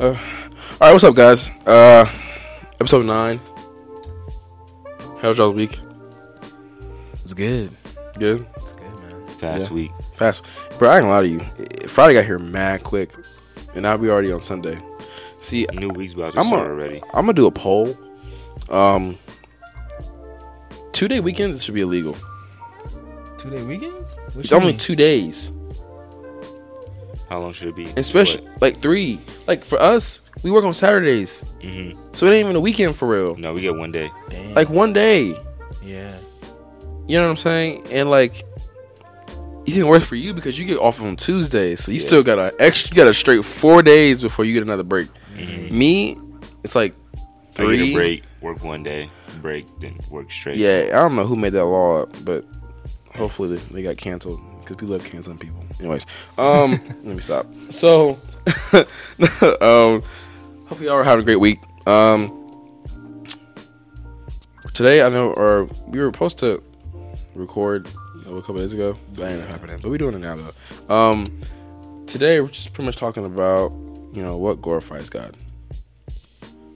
Uh, all right, what's up, guys? Uh, episode nine. How's y'all's week? It's good. Good. It's good, man. Fast Yeah. week. Fast, bro. I ain't gonna lie to you. Friday got here mad quick, and now be already on Sunday. See, New week's about to I'm start a- already. I'm gonna do a poll. Um, two day weekends should be illegal. Two day weekends? It's only two days, How long should it be? especially like three. Like for us, we work on Saturdays, hmm so it ain't even a weekend for real. No, we get one day. Damn. Like one day. yeah. You know what I'm saying? And like, it even worse for you because you get off on Tuesday, so you Yeah. still got a extra. You got a straight four days before you get another break. Mhm. Me, it's like I get three. a break, work one day, break, then work straight. Yeah, I don't know who made that law but hopefully they, they got canceled because we love canceling people. Anyways, um, let me stop. So, um, hopefully y'all are having a great week. Um, today I know, or we were supposed to record you know, a couple days ago. That ain't happening, but we're doing it now though. Um, today we're just pretty much talking about you know what glorifies God.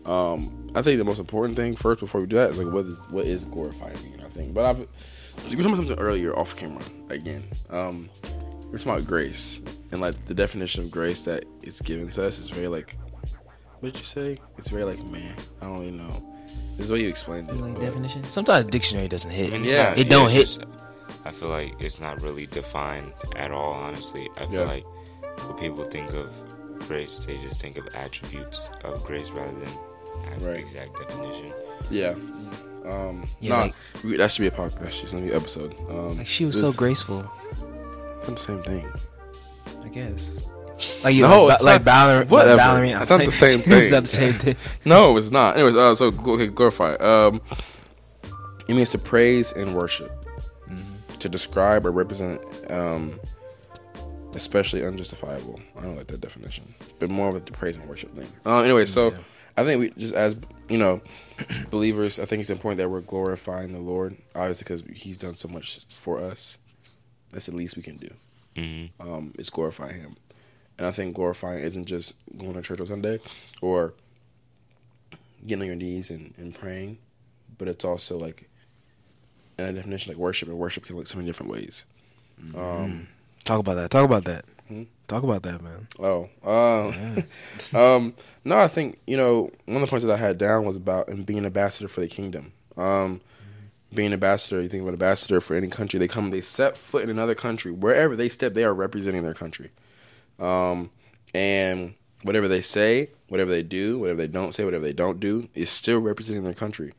Um, I think the most important thing first before we do that is like what is what is glorifying mean. I think, but I've we were talking about something earlier off camera again. Um, we were talking about grace and like the definition of grace that is given to us is very like what did you say? It's very like man, I don't really know. This is what way you explained it. Like definition. Sometimes dictionary doesn't I hit. mean, Yeah. it's It don't it's hit. just- I feel like it's not really defined at all. Honestly, I feel Yeah. like when people think of grace, they just think of attributes of grace rather than an Right. exact definition. Yeah. Um, Yeah, nah, like- we, that should be a podcast. That should be an episode. Um, Like she was so graceful. the same thing. I guess. Like you, No, like, it's ba- like ballerina. whatever. ballerina. It's not the same thing. it's not the same thing. No, it's not. Anyways, uh, so okay, glorify. Um, it means to praise and worship, Mm-hmm. to describe or represent, um, especially unjustifiable. I don't like that definition, but more of a praise and worship thing. Uh, anyway, so Yeah. I think we just as you know, believers, I think it's important that we're glorifying the Lord, obviously because He's done so much for us. That's the least we can do. hmm um, is glorify Him. And I think glorifying isn't just going to church on Sunday or getting on your knees and, and praying, but it's also like in a definition like worship, and worship can look so many different ways. Um, Talk about that. Talk about that. Hmm? Talk about that, man. oh, uh, um, no, I think you know one of the points that I had down was about um, being ambassador for the kingdom. Um, being ambassador, you think an ambassador for any country, they come, they set foot in another country, wherever they step, they are representing their country. Um, and whatever they say, whatever they do, whatever they don't say, whatever they don't do, is still representing their country.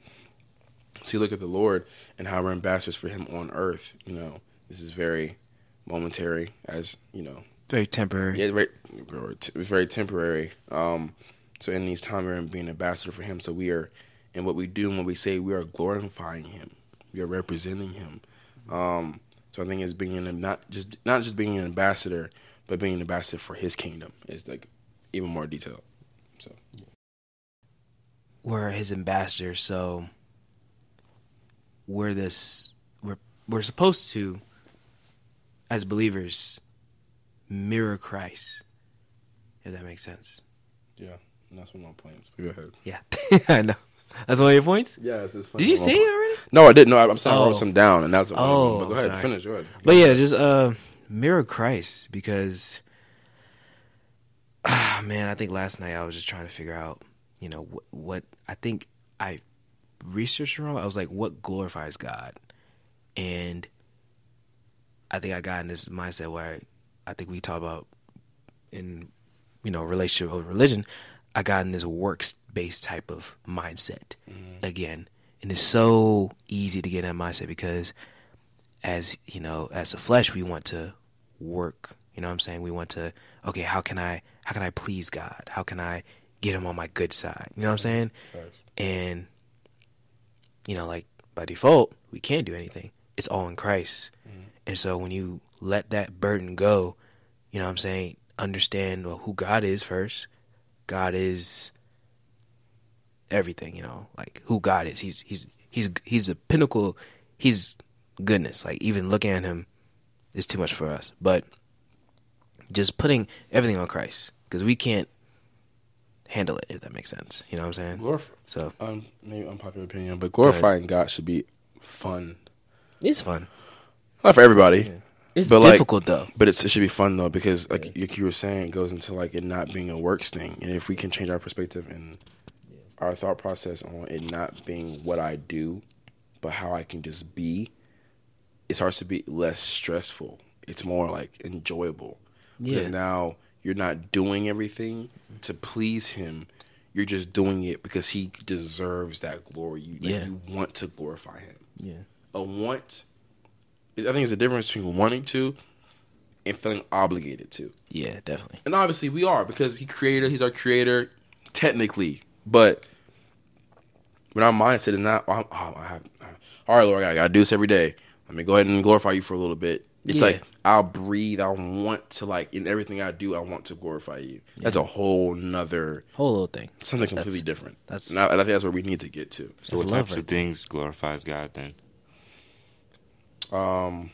So you look at the Lord and how we're ambassadors for Him on earth. You know, this is very momentary, as you know, Very temporary. yeah, very, it's very temporary. Um, so in these times, we're being an ambassador for Him. So we are, and what we do and what we say, we are glorifying Him. We are representing Him. Um, so I think it's being a, not just not just being an ambassador, but being an ambassador for His kingdom is like even more detailed. So we're his ambassadors, so we're this we're we're supposed to as believers mirror Christ. If that makes sense. yeah, and that's one of my plans. Go ahead. Yeah. I know. That's one of your points? Yeah, it's, it's Did you say it already? No, I didn't. No, I'm saying I Oh. wrote some down, and that's one of them. Oh, But go ahead, sorry. finish. Go ahead. But yeah, just uh mirror Christ because ah, man, I think last night I was just trying to figure out, you know, what, what I think I researched wrong. I was like, what glorifies God? And I think I got in this mindset where I, think we talk about in you know relationship with religion. I got in this works based type of mindset mm-hmm. again, and it's so easy to get in that mindset because as you know as a flesh we want to work. You know what i'm saying? We want to okay how can i how can i please god? How can i get him on my good side? You know what i'm saying? And you know like by default we can't do anything. It's all in christ. Mm-hmm. And so when you let that burden go. You know what i'm saying? Understand well, who god is first. God is everything you know? Like who god is. He's he's he's he's a pinnacle. He's goodness. Like even looking at him is too much for us. But just putting everything on christ because we can't handle it. If that makes sense, you know what I'm saying? Glorify, So um, maybe unpopular opinion, but glorifying God should be fun. it's fun. Not for everybody, It's But, like- difficult though. but it's, it should be fun though because, like, like you were saying, it goes into like it not being a works thing, and if we can change our perspective and our thought process on it not being what I do, but how I can just be, it starts to be less stressful. It's more like enjoyable. Because now you're not doing everything to please him. You're just doing it because he deserves that glory. You, like, Yeah. you want to glorify him. Yeah. A want, I think, it's a difference between wanting to and feeling obligated to. Yeah, definitely. And obviously we are because he created. He's our creator, technically. But when our mindset is not, oh, oh, I have, all right, Lord, I gotta do this every day. Let me go ahead and glorify you for a little bit. It's Yeah. like I'll breathe. I want to like in everything I do. I want to glorify you. That's a whole nother Whole little thing. something completely different. that's- and I, I think that's where we need to get to. So what That's love types right of things glorifies God then? Um,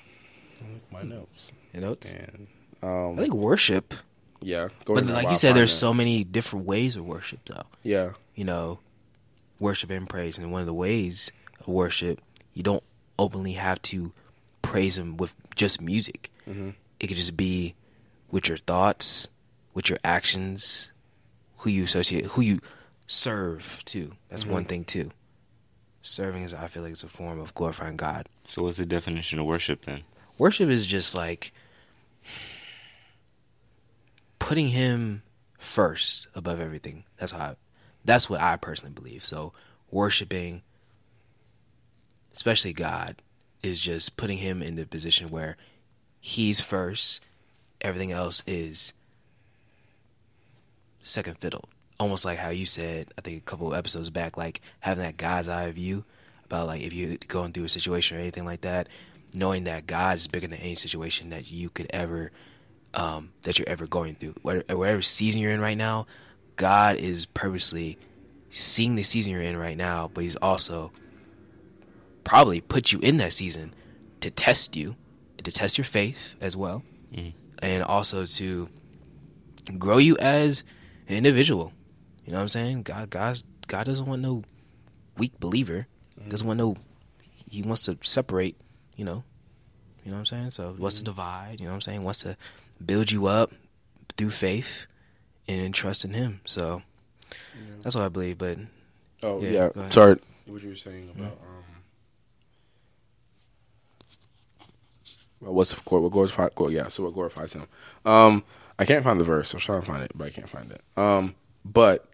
my notes You know, it's, and I um, think worship. yeah. But like you said, there's so many different ways of worship, though. yeah. You know, worship and praise, and one of the ways of worship, you don't openly have to praise Him with just music. It could just be with your thoughts, with your actions, who you associate, who you serve too. That's one thing too. Serving is, I feel like, is a form of glorifying God. So what's the definition of worship then? Worship is just like putting him first above everything. That's how I, that's what I personally believe. So worshiping especially God is just putting him in the position where he's first, everything else is second fiddle. Almost like how you said, I think a couple episodes back, like having that God's eye view about like if you're going through a situation or anything like that, knowing that God is bigger than any situation that you could ever, um, that you're ever going through. Whatever, whatever season you're in right now, God is purposely seeing the season you're in right now, but He's also probably put you in that season to test you, to test your faith as well, Mhm. and also to grow you as an individual. You know what I'm saying? God, God, God doesn't want no weak believer. Doesn't want no. He wants to separate. You know. You know what I'm saying? So he wants to divide. You know what I'm saying? Wants to build you up through faith and in trust in Him. So that's what I believe. But Oh Yeah, yeah. go ahead. Mm-hmm. Sorry. What you were saying about um. Well, what's the glor- what glorifies? Well, yeah. So what glorifies him? Um, I can't find the verse. I'm trying to find it, but I can't find it. Um, but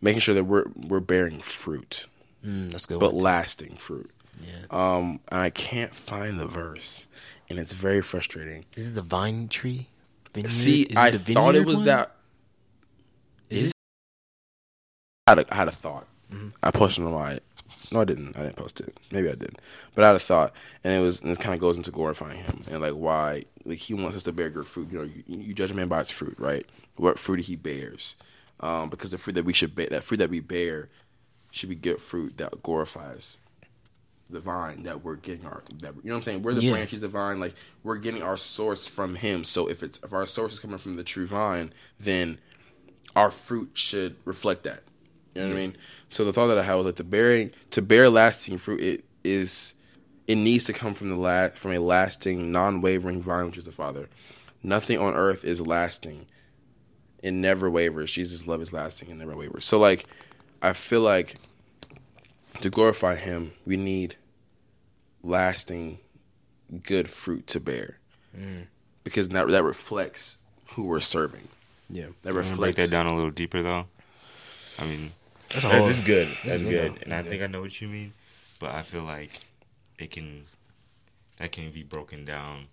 making sure that we're we're bearing fruit, mm, that's good. but one. lasting fruit. yeah. Um, and I can't find the verse, and it's very frustrating. Is it the vine tree? Vineyard? See, I thought it was one? that. Is it? I had a, I had a thought. Mm-hmm. I posted it on my. No, I didn't. I didn't post it. Maybe I did, but I had a thought, and it was. And it kind of goes into glorifying him and like why like he wants us to bear good fruit. You know, you, you judge a man by his fruit, right? What fruit he bears, um, because the fruit that we should bear, that fruit that we bear, should be good fruit that glorifies the vine that we're getting our that you know what I'm saying? We're the Yeah. branch he's the vine like we're getting our source from him. So if it's if our source is coming from the true vine then our fruit should reflect that. You know what I mean? So the thought that I had was like the bearing to bear lasting fruit it is it needs to come from the la- from a lasting non-wavering vine which is the father. Nothing on earth is lasting it never wavers Jesus love is lasting and never wavers so like I feel like to glorify him we need lasting good fruit to bear because that that reflects who we're serving Yeah. that Can you break reflects that down a little deeper though? I mean, That's a that- whole. that's good. that's That's good, good, and I think I know what you mean. But I feel like it can that can be broken down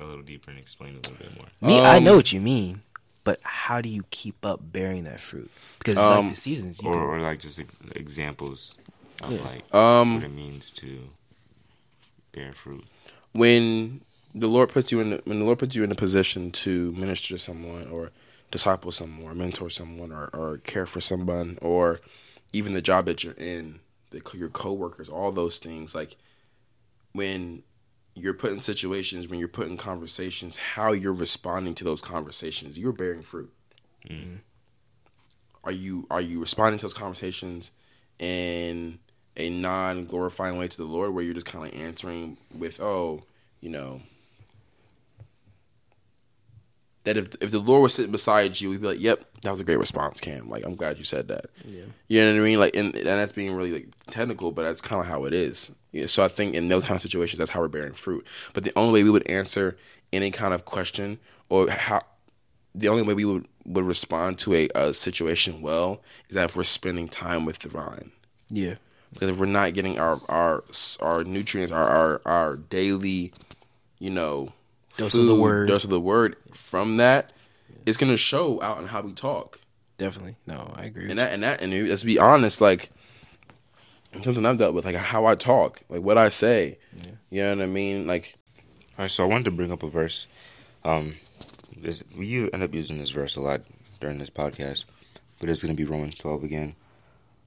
a little deeper and explained a little bit more. Me, I Um, know what you mean, but how do you keep up bearing that fruit? Because it's Um, like the seasons. You or, can, or like just examples of Yeah. like um what it means to bear fruit. when the Lord puts you in the, when the Lord puts you in a position to minister to someone or disciple someone or mentor someone or, or care for someone or even the job that you're in, the, your coworkers, all those things like when you're put in situations, when you're put in conversations, how you're responding to those conversations, you're bearing fruit. Mm. Are you are you responding to those conversations in a non glorifying way to the Lord, where you're just kind of answering with, "Oh, you know." That if if the Lord was sitting beside you, we'd be like, "Yep, that was a great response, Cam. Like, I'm glad you said that." Yeah. You know what I mean? Like, and, and that's being really like technical, but that's kind of how it is. Yeah, so I think in those kind of situations, that's how we're bearing fruit. But the only way we would answer any kind of question or how the only way we would would respond to a, a situation well is that if we're spending time with the vine. Yeah. Because if we're not getting our our our nutrients, our our, our daily, you know, Dose of the word. dose of the word from that, it's gonna show out in how we talk. Definitely. No, I agree. And that and that and let's be honest, like something I've dealt with, like how I talk, like what I say. You know what I mean? Like All right, so I wanted to bring up a verse. Um, this, we end up using this verse a lot during this podcast, but it's going to be Romans 12 again.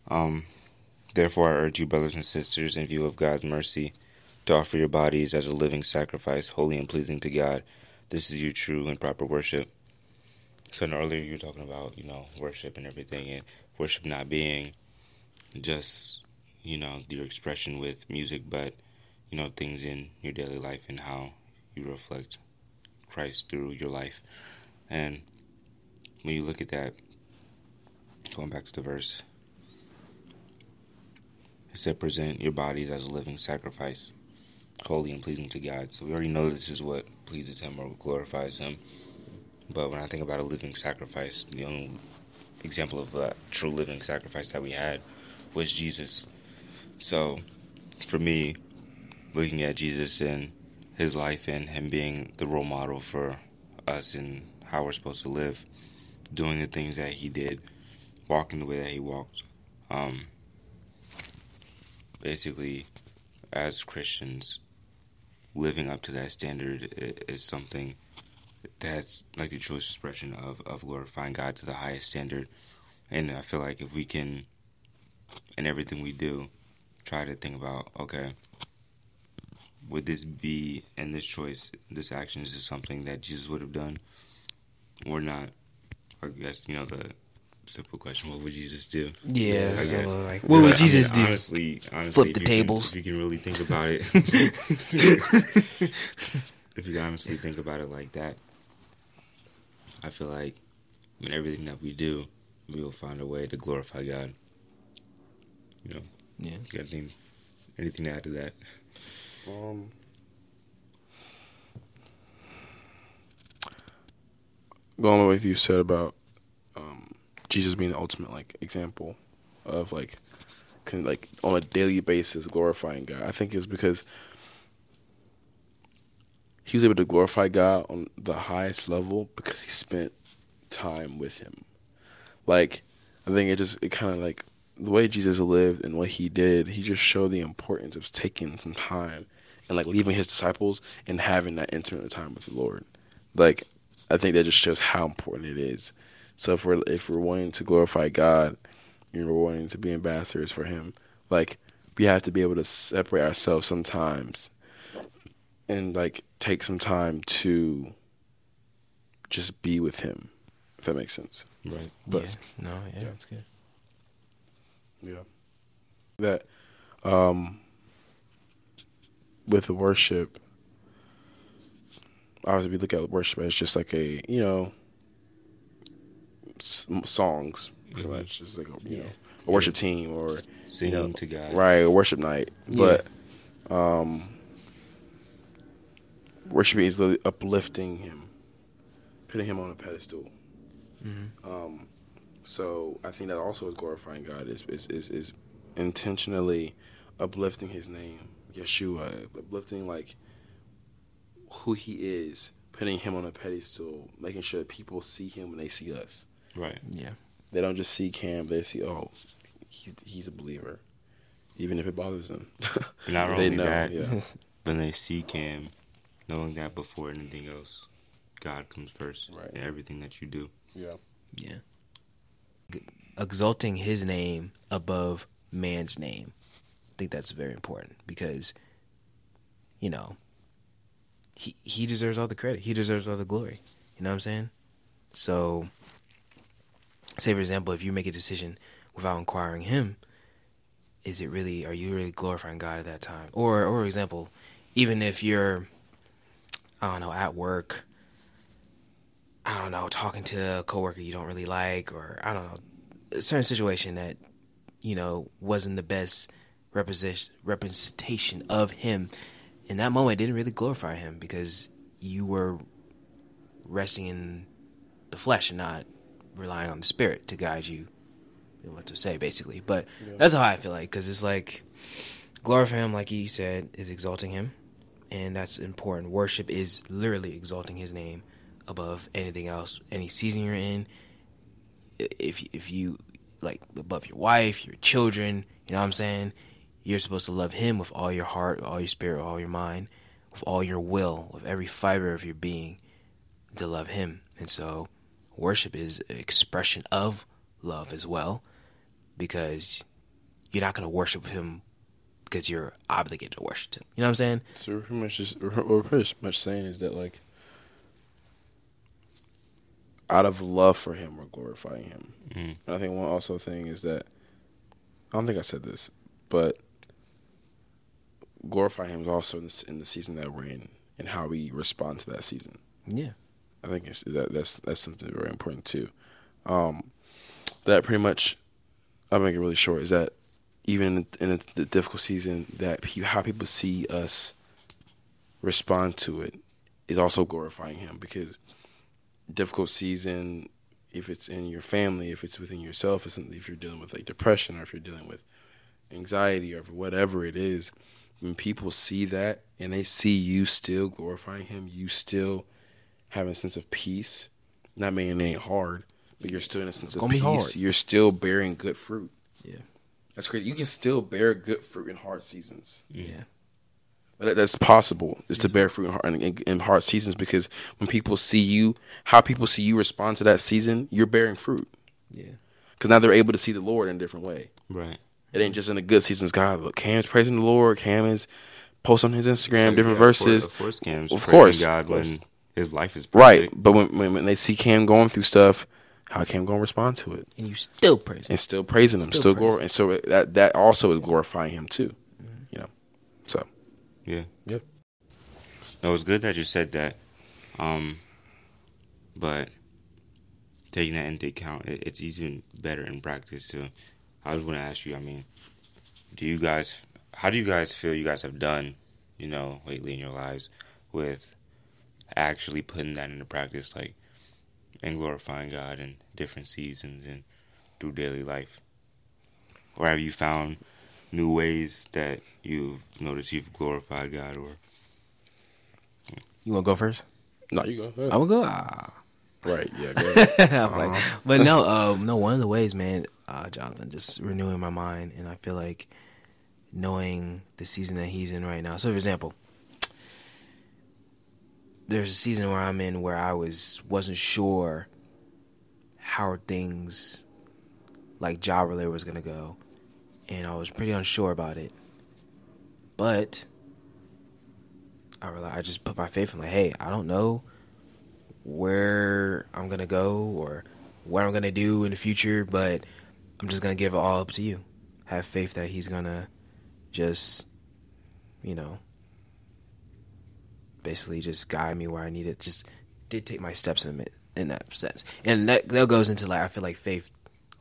Um, Therefore, I urge you, brothers and sisters, in view of God's mercy, to offer your bodies as a living sacrifice, holy and pleasing to God. This is your true and proper worship. So earlier you were talking about, you know, worship and everything, and worship not being just, you know, your expression with music, but, you know, things in your daily life and how you reflect Christ through your life. And when you look at that, going back to the verse, it said, present your bodies as a living sacrifice, holy and pleasing to God. So we already know this is what pleases Him or glorifies Him. But when I think about a living sacrifice, the only example of a true living sacrifice that we had was Jesus. So for me, looking at Jesus and his life and him being the role model for us and how we're supposed to live, doing the things that he did, walking the way that he walked. Um, basically, as Christians, living up to that standard is something that's like the truest expression of, of glorifying God to the highest standard. And I feel like if we can, in everything we do, try to think about, okay, would this be, and this choice, this action, is this something that Jesus would have done or not? I guess, you know, the simple question, what would Jesus do? Yeah. So like, what would But, I Jesus mean, do? Honestly, honestly, Flip the you can- tables. if you can really think about it, if you honestly think about it like that, I feel like in everything that we do, we will find a way to glorify God. You know, Yeah. you got anything, anything to add to that? Um, going with what you said about um, Jesus being the ultimate like example of like can like on a daily basis glorifying God. I think it's because he was able to glorify God on the highest level because he spent time with him. Like I think it just it kind of like the way Jesus lived and what he did, he just showed the importance of taking some time and like leaving his disciples and having that intimate time with the Lord. Like I think that just shows how important it is. So if we're if we're wanting to glorify God and we're wanting to be ambassadors for him, like we have to be able to separate ourselves sometimes and like take some time to just be with him. If that makes sense. Right. But yeah. No. Yeah, That's good. Yeah. That um with the worship obviously we look at worship as just like a, you know, s- songs pretty Mhm. much just like a, you know, a worship team or Singing you know, to God. right, a worship night. But um worship is literally uplifting him, putting him on a pedestal. Mm-hmm. Um, so I think that also is glorifying God is is is, is intentionally uplifting His name, Yeshua, uplifting like who He is, putting Him on a pedestal, making sure that people see Him when they see us. Right. Yeah. They don't just see Cam; they see, oh, he's he's a believer, even if it bothers them. And not they only know, that, yeah, when they seek Him, knowing that before anything else, God comes first Right. in everything that you do. yeah, Yeah. Exalting his name above man's name. I think that's very important because, you know, he he deserves all the credit. He deserves all the glory. You know what I'm saying? So, say for example, if you make a decision without inquiring Him, is it really? Are you really glorifying God at that time? Or, or example, even if you're, I don't know, at work. I don't know, talking to a coworker you don't really like, or I don't know, a certain situation that you know wasn't the best representation of him in that moment didn't really glorify him because you were resting in the flesh and not relying on the spirit to guide you in what to say basically but Yeah. that's how i feel like because it's like glorify him like you said is exalting him and that's important worship is literally exalting his name above anything else any season you're in if if you like above your wife, your children, you know what I'm saying? You're supposed to love him with all your heart, all your spirit, all your mind, with all your will, with every fiber of your being to love him. And so worship is expression of love as well because you're not going to worship him because you're obligated to Washington. You know what I'm saying? So we're pretty much just, what we're pretty much saying is that like, out of love for him, we're glorifying him. Mm. And I think one also thing is that I don't think I said this, but glorify him is also in the, in the season that we're in and how we respond to that season. Yeah. I think it's, that that's that's something very important too. Um, that pretty much, I'll make it really short. Is that even in, in the difficult season, that pe- how people see us respond to it is also glorifying Him because difficult season, if it's in your family, if it's within yourself, if you're dealing with like depression or if you're dealing with anxiety or whatever it is, when people see that and they see you still glorifying Him, you still having a sense of peace. Not meaning it ain't hard, but you're still in a sense of peace. hard. You're still bearing good fruit. Yeah. That's great. You can still bear good fruit in hard seasons. Yeah. That- That's possible. Is to bear fruit in hard, in, in hard seasons because when people see you, how people see you respond to that season, you're bearing fruit. Yeah. Because now they're able to see the Lord in a different way. Right. It ain't just in the good seasons. God, look, Cam is praising the Lord. Cam is posting on his Instagram different Yeah, of verses. course- Of course, Cam's Of praising course, God when his life is Right, but when, when when they see Cam going through stuff, how Cam gonna respond to it? And you still praise him. and still praising him, Still still, praising glor- and so that that also is glorifying him too. You know, so Yeah. Yep. No, it's good that you said that. Um, but taking that into account, it, it's even better in practice too. I was going to ask you. I mean, do you guys? How do you guys feel you guys have done? You know, lately in your lives with actually putting that into practice, like and glorifying God in different seasons and through daily life. Or have you found new ways that you've noticed you've glorified God or You want to go first? no, you go. ahead. I will go. Ah. Right? Yeah. Go ahead. I'm like- but no, um, no. One of the ways, man, uh, Jonathan, just renewing my mind, and I feel like knowing the season that he's in right now. So, for example, there's a season where I'm in where I was wasn't sure how things like job related was gonna go, and I was pretty unsure about it. But I I just put my faith in like, hey, I don't know where I'm gonna go or what I'm gonna do in the future, but I'm just gonna give it all up to you. Have faith that He's gonna just, you know, basically just guide me where I need it. Just dictate my steps in in that sense, and that that goes into like I feel like faith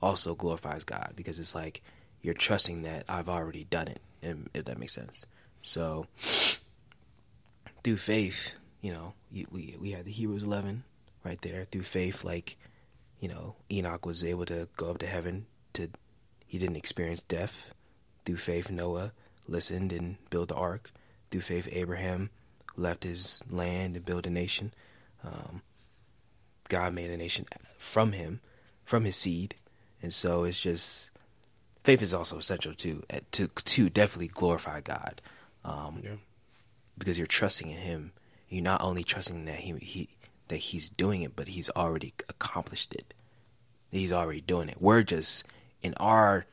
also glorifies God because it's like you're trusting that I've already done it, and if that makes sense. So through faith, you know, we we had the Hebrews 11 right there. Through faith, like, you know, Enoch was able to go up to heaven. To he didn't experience death. Through faith, Noah listened and built the ark. Through faith, Abraham left his land and built a nation. Um, God made a nation from him, from his seed, and so it's just faith is also essential too to to definitely glorify God. Um, Yeah. because you're trusting in him. You're not only trusting that he, he that he's doing it, but he's already accomplished it. He's already doing it. We're just in our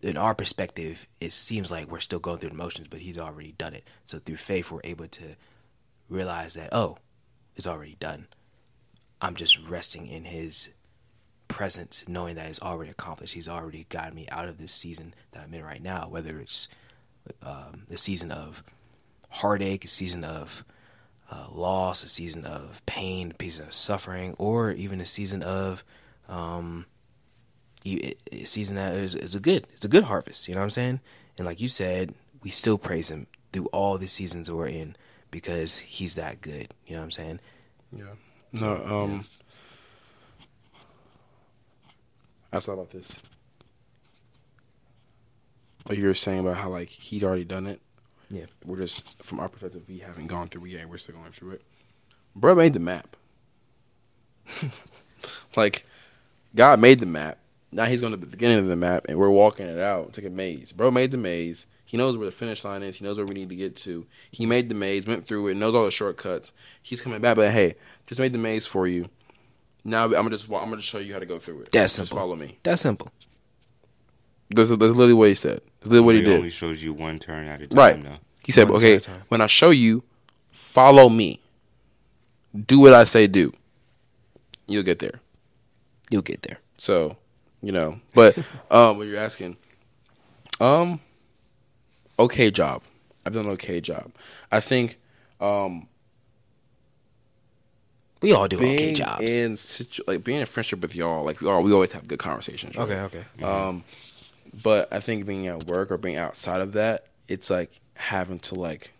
in our perspective, it seems like we're still going through the motions, but he's already done it. So through faith, we're able to realize that oh, it's already done. I'm just resting in his presence, knowing that it's already accomplished. He's already gotten me out of this season that I'm in right now, whether it's um, the season of heartache, a season of uh, loss, a season of pain, a season of suffering, or even a season of um, you, season that is, is a good, it's a good harvest. You know what I'm saying? And like you said, we still praise Him through all the seasons we're in because He's that good. You know what I'm saying? Yeah. No. Um. I thought about this. What you were saying about how like he's already done it. Yeah. We're just from our perspective, we haven't gone through it yet. We're still going through it. Bro made the map. like, God made the map. Now he's going to the beginning of the map, and we're walking it out. It's like a maze. Bro made the maze. He knows where the finish line is. He knows where we need to get to. He made the maze, went through it, knows all the shortcuts. He's coming back, but hey, just made the maze for you. Now I'm gonna just I'm gonna show you how to go through it. That's just simple. follow me. That's simple. That's, that's literally what he said. That's literally what he It did. only shows you one turn at a time. Right. Though. He said, One "Okay, at a time. when I show you, follow me. Do what I say do. You'll get there." You'll get there. So, you know, but um, what you're asking, um, okay job. I've done an okay job. I think um, We all do being okay jobs. in situ- like being in friendship with y'all, like we all we always have good conversations. Right? okay, okay. Um, but I think being at work or being outside of that, it's like having to like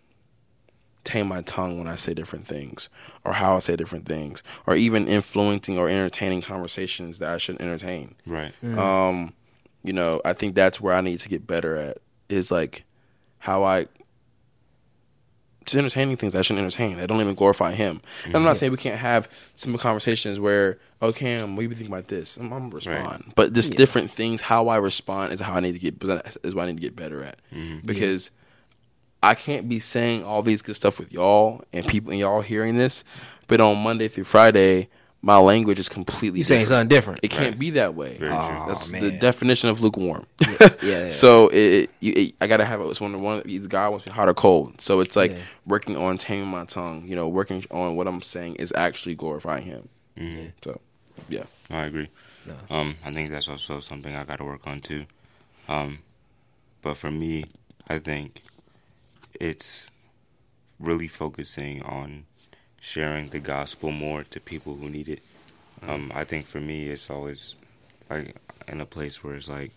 tame my tongue when I say different things or how I say different things or even influencing or entertaining conversations that I shouldn't entertain. Right. Um, you know, I think that's where I need to get better at is like how I just entertaining things I shouldn't entertain. I don't even glorify him. And I'm not saying we can't have simple conversations where, okay, um, what do you think about this? I'm, I'm gonna respond, but just different things. How I respond is how I need to get is what I need to get better at because I can't be saying all these good stuff with y'all and people and y'all hearing this, but on Monday through Friday, my language is completely You saying different. something different? It can't be that way. Very true. Aw, That's the definition of lukewarm. yeah. So it, it, you, it, I gotta have it. It's one of one. Either God wants me hot or cold. So it's like Yeah. working on taming my tongue. You know, working on what I'm saying is actually glorifying Him. Mhm. So, yeah, I agree. No. Um, I think that's also something I got to work on too. Um, but for me, I think it's really focusing on sharing the gospel more to people who need it. Um, I think for me, it's always like in a place where it's like,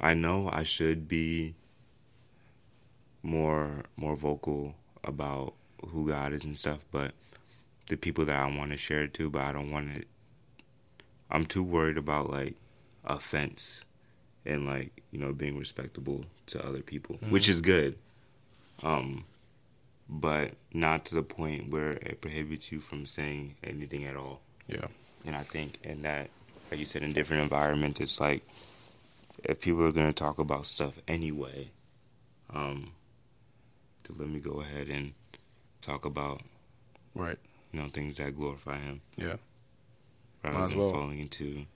I know I should be more more vocal about who God is and stuff, but the people that I want to share it to, but I don't want it. I'm too worried about like offense and like you know being respectable to other people, which is good. Um, but not to the point where it prohibits you from saying anything at all. yeah, And I think in that, like you said, in different environments, it's like if people are gonna talk about stuff anyway, um, to let me go ahead and talk about right, you know things that glorify Him. Yeah. rather Might as than well. falling into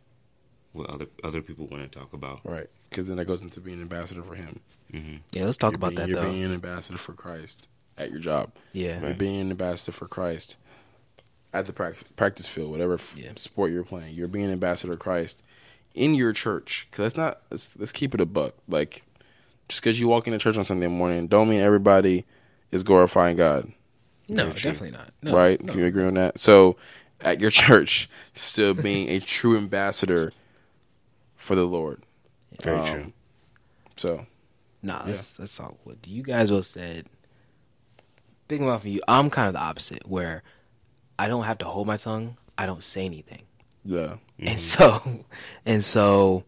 what other other people want to talk about. right. Because then that goes into being an ambassador for Him. hmm Yeah, let's talk You're about being, that You're though. being an ambassador for Christ at your job. yeah. You're Right. being an ambassador for Christ at the practice, practice field, whatever f- Yeah. sport you're playing. You're being an ambassador of Christ in your church. Because that's not. Let's, let's keep it a buck. Like just because you walk into church on Sunday morning, don't mean everybody is glorifying God. No, Very true. definitely not. No, right? no. Can you agree on that? So, at your church, still being a true ambassador for the Lord. Very Um, true. So, Nah, let's let's talk. What you guys both said. Thinking about for you, I'm kind of the opposite, where I don't have to hold my tongue. I don't say anything, yeah, and so, and so,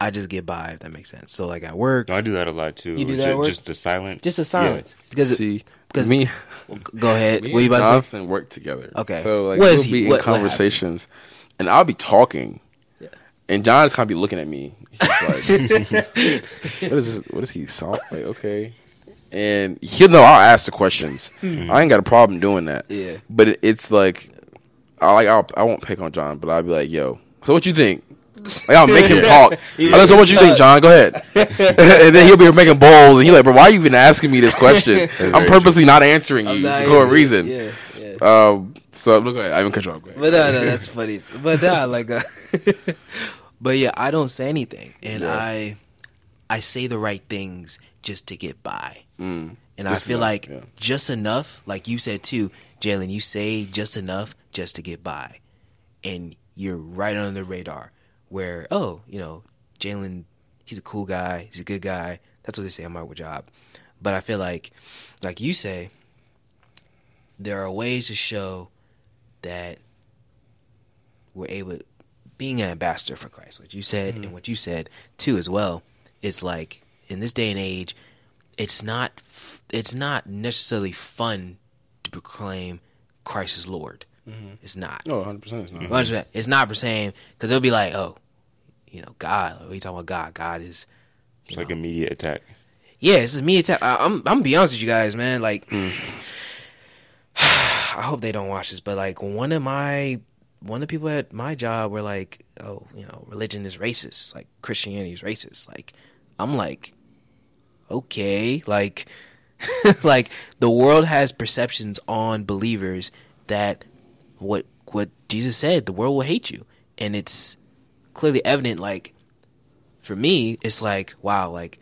I just get by. If that makes sense. So, like at work, No, I do that a lot too. You do Ju- that at work? Just the silence, just a silence because see, because- me, go ahead. me What you and about to say? Work together. Okay. so like What we'll he- be in what- what conversations, and I'll be talking, and John's kind of be looking at me. He's like, "What is this? What is he salt? Like, okay." And he'll know I'll ask the questions. I ain't got a problem doing that. Yeah. But it, it's like, I like I'll, I won't pick on John, but I'll be like, "Yo, so what you think?" Like I'll make him talk. I'm like, so what you think, John? Go ahead. and then he'll be making bowls, and he's like, "Bro, why are you even asking me this question? I'm purposely not answering you I'm not for a reason." Yeah, yeah. Um, so look, I haven't cut you off. Go ahead. But no, no, that's funny. But nah, like, uh, but yeah, I don't say anything, and Yeah. I, I say the right things just to get by, Mm. and Just I feel enough, like yeah. just enough, like you said too, Jalen. You say just enough just to get by, and you're right on the radar. Where oh, you know, Jalen, he's a cool guy, he's a good guy. That's what they say on my job. But I feel like, like you say, there are ways to show that we're able being an ambassador for Christ, what you said and mm-hmm. what you said too as well. It's like in this day and age, it's not f- it's not necessarily fun to proclaim Christ as Lord. Mm-hmm. It's not. No, 100 percent. It's not. Bunch of that. It's not per se because they'll be like, oh, you know, God. What are you talking about? God. God is. It's like immediate attack. Yeah, this is me. Attack. I, I'm. I'm gonna be honest with you guys, man. Like, mm. I hope they don't watch this, but like one of my one of the people at my job were like, oh, you know, religion is racist. Like Christianity is racist. Like, I'm like, okay, like, like the world has perceptions on believers that what what Jesus said, the world will hate you, and it's clearly evident. Like, for me, it's like, wow, like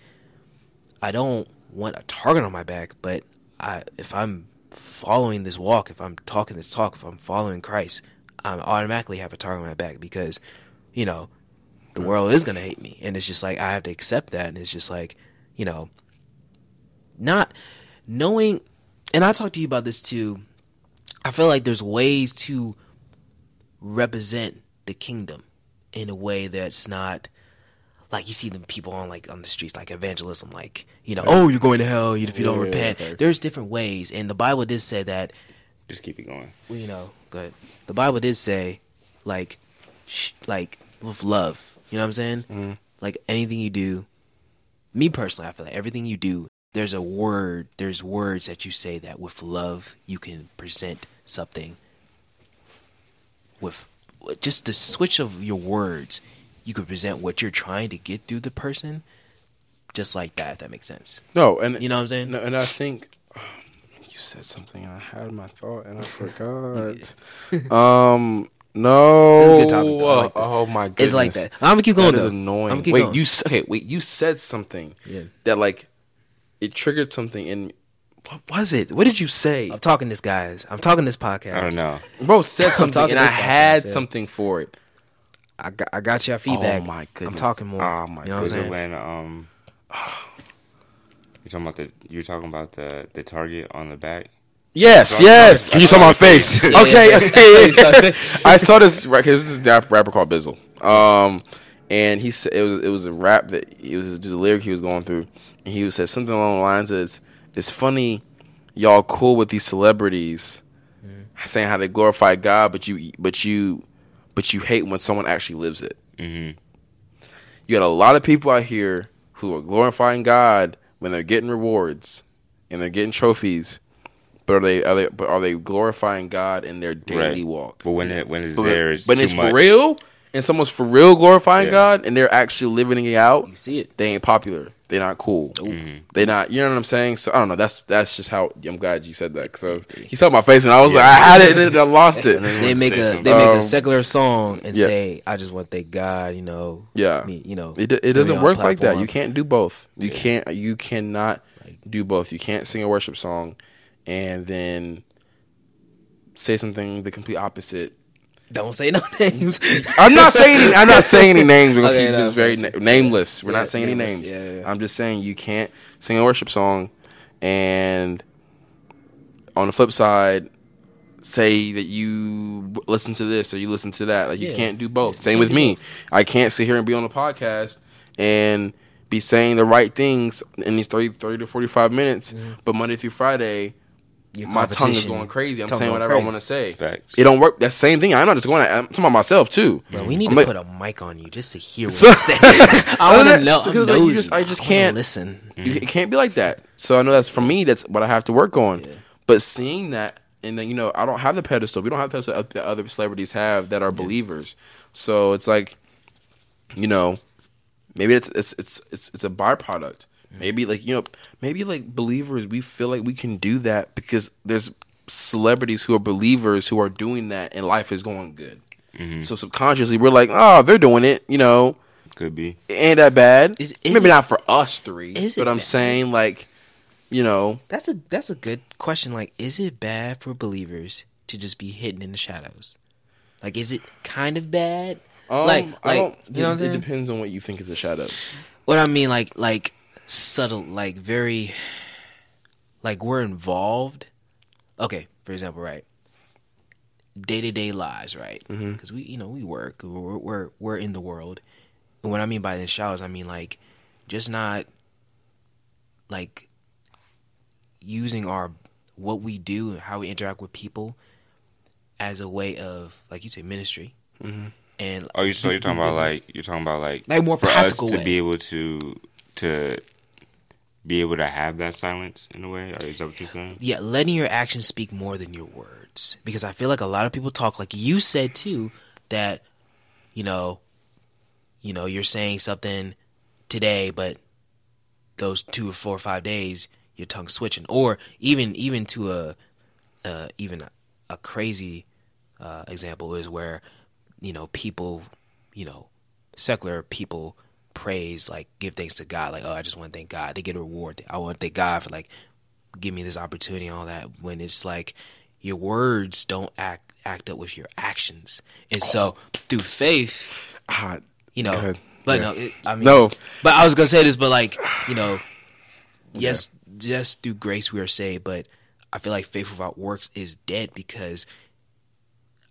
I don't want a target on my back, but I if I'm following this walk, if I'm talking this talk, if I'm following Christ, I automatically have a target on my back because, you know, the mm-hmm. world is gonna hate me, and it's just like I have to accept that, and it's just like, you know, not knowing. And I talked to you about this too. I feel like there's ways to represent the kingdom in a way that's not like you see them people on like on the streets like evangelism like you know oh you're going to hell if you don't Yeah, repent facts. there's different ways and the bible did say that Just keep it going. well, you know good the bible did say like sh- like with love you know what i'm saying Mhm. like anything you do me personally i feel like everything you do there's a word there's words that you say that with love you can present something with just the switch of your words you could present what you're trying to get through the person just like that if that makes sense No, and you know what i'm saying No, and I think said something. and I had my thought and I forgot. um, no. This is a good topic, like this. oh my goodness, it's like that i'm gonna keep going That is though. annoying. I'm keep wait, going. you okay? Wait, you said something Yeah. that like it triggered something in. me. What was it? What did you say? i'm talking this guys i'm talking this podcast I don't know. Bro said something and I podcast, had yeah. something for it. I got, I got your feedback. Oh my goodness. I'm talking more. Oh my you know what I'm saying? when um you're talking about the you're talking about the the target on the back? Yes, Sorry, yes. Can you saw my face? Yeah, okay, okay. I saw this right because this is a rapper called Bizzle. Um, and he said it was it was a rap that it was the lyric he was going through, and he said something along the lines of "It's, it's funny, y'all cool with these celebrities saying how they glorify God, but you but you but you hate when someone actually lives it." hmm You got a lot of people out here who are glorifying God when they're getting rewards and they're getting trophies, but are they are they but are they glorifying God in their daily Right. walk? But when it when it's But, there, it's but too it's much. for real, and someone's for real glorifying Yeah. God, and they're actually living it out. You see it. They ain't popular. They're not cool. Mhm. They not. You know what I'm saying? So I don't know. That's that's just how. I'm glad you said that because he saw my face and I was like, I had it and I lost it. They make a they make Um, a secular song and yeah. say, "I just want to thank God." You know, Yeah. me, you know, It, it doesn't on work like that. You can't do both. You Yeah. can't. You cannot do both. You can't sing a worship song and then say something the complete opposite. Don't say no names. I'm not saying. Any, I'm not saying any names. We're gonna Okay, keep no, this very na- nameless. We're Yeah, not saying any names. Yeah, yeah. I'm just saying you can't sing a worship song and on the flip side say that you listen to this or you listen to that. Like you can't do both. Same with me. I can't sit here and be on the podcast and be saying the right things in these 30, 30 to 45 minutes, mm-hmm. but Monday through Friday, my tongue is going crazy. I'm Tongue saying going whatever crazy. I want to say. Facts. It don't work. That same thing. I'm not just going. To, I'm talking about myself too. Bro, we need I'm to like- put a mic on you just to hear what So- you're saying. I want to know. than- I'm because, like, you just- I just wanna can't- listen. You, it can't be like that. So I know that's for me. That's what I have to work on. But seeing that, and then you know, I don't have the pedestal. We don't have the pedestal that other celebrities have that are believers. So it's like, you know, maybe it's it's it's it's, it's a byproduct. Maybe like you know, maybe like believers, we feel like we can do that because there's celebrities who are believers who are doing that, and life is going good. So subconsciously, we're like, oh, they're doing it. You know, Could be. it ain't that bad. Is- is Maybe it- not for us three, is it but I'm bad? saying like, you know, That's a that's a good question. Like, is it bad for believers to just be hidden in the shadows? Like, is it kind of bad? um, like, I like, don't. you know what I'm it, it depends on what you think is the shadows. What I mean, like, like subtle, like very, like we're involved. Okay, for example, right? Day to day lives, right? Because we, you know, we work. We're, we're we're in the world, and what I mean by the shadows, I mean like just not like using our what we do and how we interact with people as a way of, like you say, ministry. Mhm. And Oh, you so do- you're talking do about business. like you're talking about like Like more for us practical to way. be able to to be able to have that silence in a way. Or is that what you're saying? yeah, letting your actions speak more than your words. Because I feel like a lot of people talk like you said too that you know, you know, you're saying something today, but those two or four or five days your tongue's switching, or even even to a uh, even a, a crazy uh, example is where you know people, you know, secular people praise like give thanks to God, like oh I just want to thank God. They get a reward. I want to thank God for like give me this opportunity and all that. When it's like your words don't act act up with your actions, and so through faith, Ah, you know. Good. But Yeah. no, it, I mean, no, but I was gonna say this, but like you know, yes, just through grace we are saved. But I feel like faith without works is dead because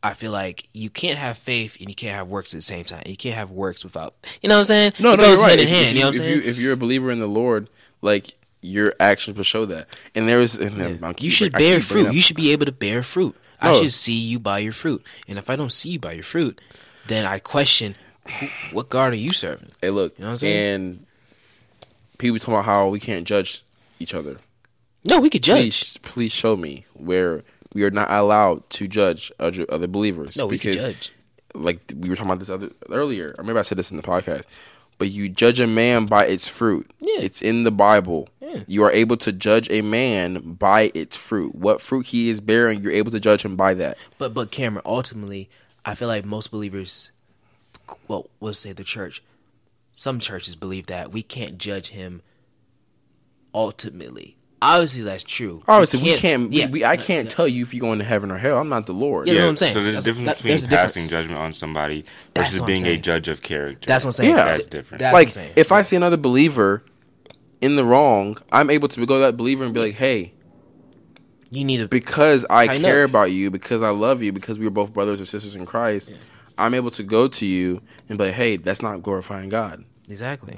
I feel like you can't have faith and you can't have works at the same time. You can't have works without, you know what I'm saying? no, it no, goes you're right. hand in If- hand. If, you know what I'm if saying? you if you're a believer in the Lord, like your actions will show that. And there's, and then I'll you should bear fruit. You should be able to bear fruit. I should see you by your fruit. And if I don't see you by your fruit, then I question who, what God are you serving? Hey, look, You know what I'm saying? and people talking about how we can't judge each other. No, we could judge. Please, please show me where we are not allowed to judge other, other believers. no, we because, judge. Like we were talking about this other earlier. I remember I said this in the podcast. But you judge a man by its fruit. Yeah. It's in the Bible. Yeah. You are able to judge a man by its fruit. What fruit he is bearing, you're able to judge him by that. But but Cameron, ultimately, I feel like most believers, well, we'll say the church, some churches believe that we can't judge him. Ultimately, obviously that's true. Obviously, we can't. yeah, we, I can't no. tell you if you're going to heaven or hell. I'm not the Lord. Yeah, that's what I'm saying. So there's That's- a difference that- between a passing difference. judgment on somebody That's versus what I'm being a judge of character. That's what I'm saying. Yeah. That's different. That's like what I'm saying. if I see another believer in the wrong, I'm able to go to that believer and be like, "Hey, you need to because I Tighten care up. about you, because I love you, because we are both brothers and sisters in Christ, I'm able to go to you and be like, "Hey, that's not glorifying God. exactly.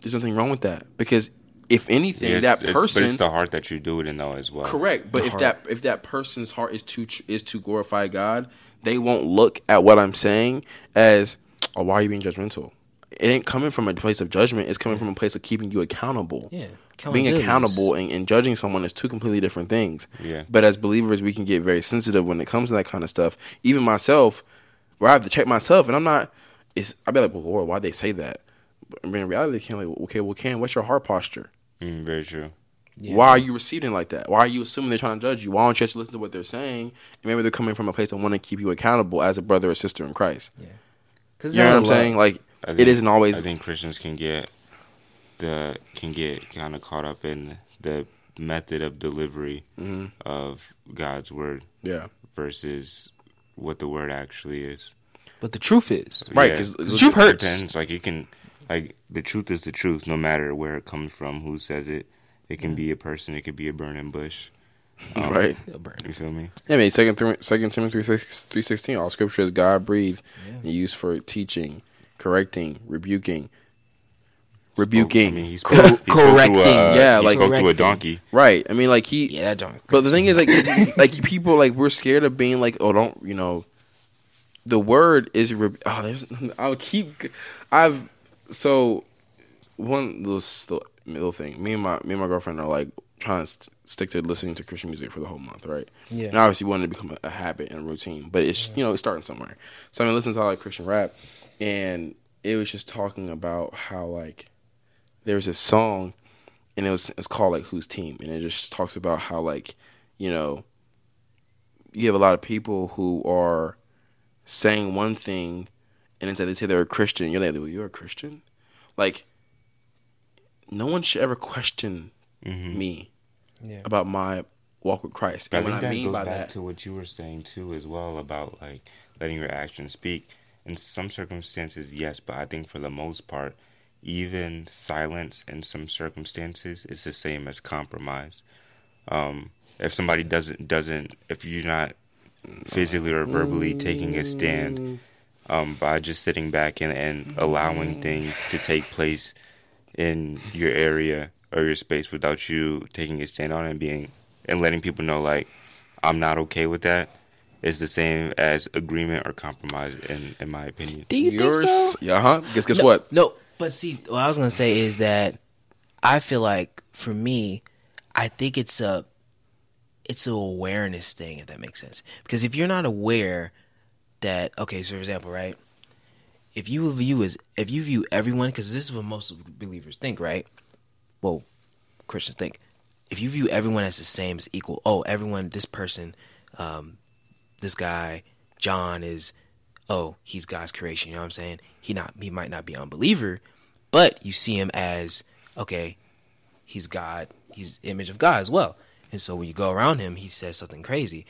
There's nothing wrong with that." Because if anything, Yeah, that it's- but person it's the heart that you do it in though as well. Correct, but The if heart. that if that person's heart is to is to glorify God, they won't look at what I'm saying as, "Oh, why are you being judgmental?" It ain't coming from a place of judgment. It's coming from a place of keeping you accountable. Yeah, Being accountable and, and judging someone is two completely different things. Yeah. But as believers, we can get very sensitive when it comes to that kind of stuff. Even myself, where I have to check myself, and I'm not. It's I be like, well, Lord, why'd they say that? But in reality, can like, okay, well, Ken, what's your heart posture? Mm, very true. Yeah. Why are you receiving like that? Why are you assuming they're trying to judge you? Why don't you just listen to what they're saying? And maybe they're coming from a place that want to keep you accountable as a brother or sister in Christ. Cause You know what I'm there's saying? Like I it think- isn't always I think Christians can get the can get kind of caught up in the method of delivery Mhm. of God's word yeah. versus what the word actually is. But the truth is, Right, Yeah. 'cause- the 'cause truth it hurts. Depends. Like you can, like the truth is the truth, no matter where it comes from, who says it. It can be a person. It could be a burning bush. Um, right. They'll. You feel me? I mean, second Thim- Second Timothy three sixteen. All Scripture is God breathed Yeah. and used for teaching, correcting, rebuking, I rebuking. mean, he Co- spoke, he spoke through correcting. Yeah, like- spoke to a donkey. right. I mean, like he. Yeah, that joint. But the thing is, like, like people, like we're scared of being like, oh, don't you know? The word is. Re- oh, there's. I'll keep. I've so one little little thing. Me and my me and my girlfriend are like trying to st- stick to listening to Christian music for the whole month, right? Yeah. And obviously, wanted to become a, a habit and a routine, but it's you know it's starting somewhere. So I've been listening to a lot of Christian rap, and it was just talking about how like there was this song, and it was it's called like Whose Team, and it just talks about how like you know you have a lot of people who are saying one thing, and instead they say they're a Christian. You're like, well, you're a Christian. Like, no one should ever question mm-hmm. me Yeah. about my walk with Christ. But I And think what I that mean goes by back that, to what you were saying too, as well about like letting your actions speak. In some circumstances, yes, but I think for the most part, even silence in some circumstances is the same as compromise. Um, if somebody doesn't doesn't, if you're not mm. physically or verbally taking a stand, mm. Um, by just sitting back and, and allowing things to take place in your area or your space without you taking a stand on it and being and letting people know like I'm not okay with that is the same as agreement or compromise in in my opinion. Do you yours, think so? yeah, huh? Guess guess no, what? No, but see, what I was gonna say is that I feel like for me, I think it's a it's a awareness thing, if that makes sense. Because if you're not aware that, okay, so for example, right, if you view as if you view everyone, because this is what most believers think, right? Well, Christians think. If you view everyone as the same as equal, oh, everyone, this person, um, this guy, John is, oh, he's God's creation. You know what I'm saying? He not he might not be an unbeliever, but you see him as okay, he's God, he's image of God as well. And so when you go around him, he says something crazy.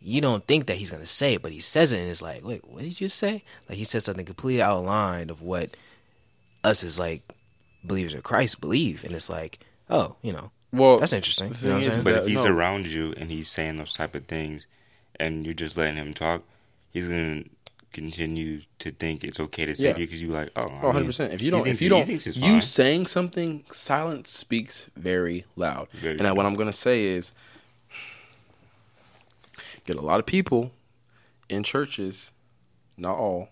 You don't think that he's gonna say it, but he says it, and it's like, wait, what did you say? Like he says something completely outlined of line of what us as like believers of Christ believe, and it's like, oh, you know, Well, that's interesting. You know what I'm is saying? But that- if he's no. around you and he's saying those type of things and you're just letting him talk, he's gonna continue to think it's okay to say Yeah. to you because you're like, oh, I Oh, mean, 100 percent. If you don't, thinks- if you don't, you saying something, silence speaks very loud. Very and I- what I'm gonna say is, get a lot of people in churches, not all,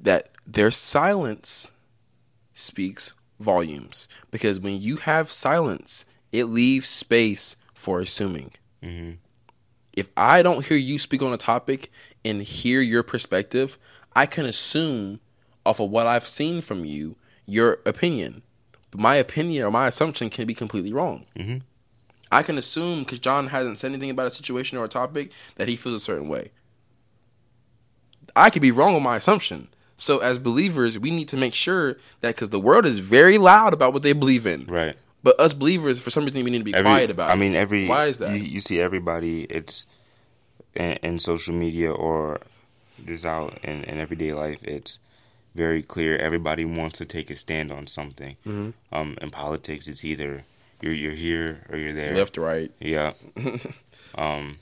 that their silence speaks volumes because when you have silence, it leaves space for assuming. Mhm. If I don't hear you speak on a topic and hear your perspective, I can assume off of what I've seen from you your opinion. But my opinion or my assumption can be completely wrong. Mhm. I can assume because John hasn't said anything about a situation or a topic that he feels a certain way. I could be wrong on my assumption. So as believers, we need to make sure that because the world is very loud about what they believe in, right. but us believers, for some reason, we need to be Every- quiet about. I mean, every Why is that? You, you see everybody. It's in, in social media or just out in, in everyday life. It's very clear. Everybody wants to take a stand on something. Mm-hmm. Um, in politics, it's either you're you're here or you're there. left right. Yeah. um,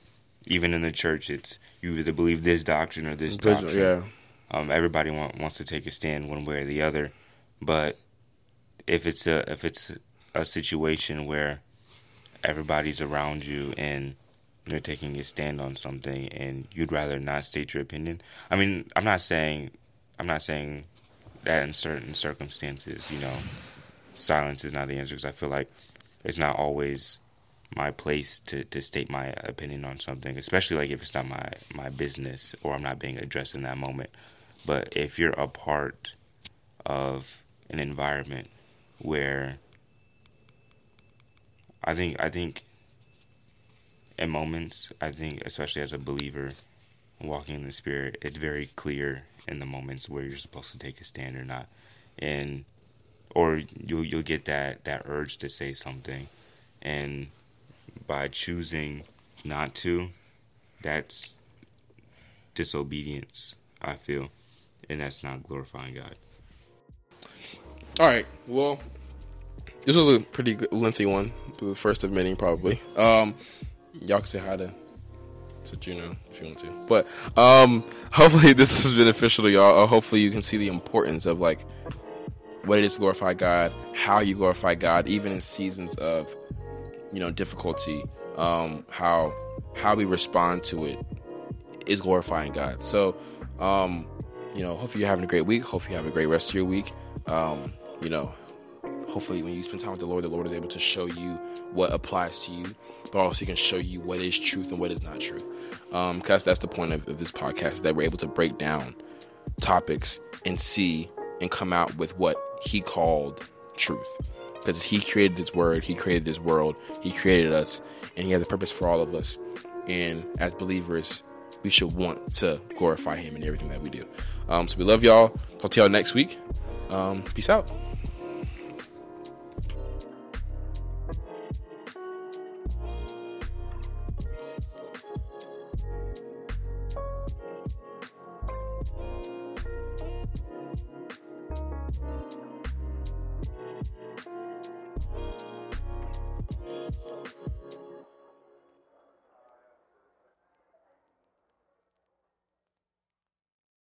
even in the church, it's you either believe this doctrine or this Because- doctrine. Yeah, Um, everybody want, wants to take a stand one way or the other, but if it's a if it's a situation where everybody's around you and you're taking a stand on something and you'd rather not state your opinion. I mean, I'm not saying I'm not saying that in certain circumstances, you know, silence is not the answer because I feel like it's not always my place to, to state my opinion on something, especially like if it's not my, my business or I'm not being addressed in that moment. But if you're a part of an environment where I think I think in moments, I think especially as a believer walking in the spirit, it's very clear in the moments where you're supposed to take a stand or not. And or you'll you'll get that, that urge to say something and by choosing not to, that's disobedience, I feel. And that's not glorifying God. All right. Well, this was a pretty lengthy one, the first of many probably. Um, y'all can say hi to to Juno if you want to. But um, hopefully this is beneficial to y'all. Uh, hopefully you can see the importance of like what it is to glorify God, how you glorify God, even in seasons of you know difficulty. Um, how how we respond to it is glorifying God. So, um, you know, hopefully you're having a great week. Hope you have a great rest of your week. Um, you know, hopefully when you spend time with the Lord, the Lord is able to show you what applies to you, but also he can show you what is truth and what is not true. Um, cause that's the point of, of this podcast is that we're able to break down topics and see and come out with what he called truth. Because he created this word, he created this world, he created us, and he has a purpose for all of us. and as believers, we should want to glorify Him in everything that we do. Um, so we love y'all. Talk to y'all next week. Um, peace out.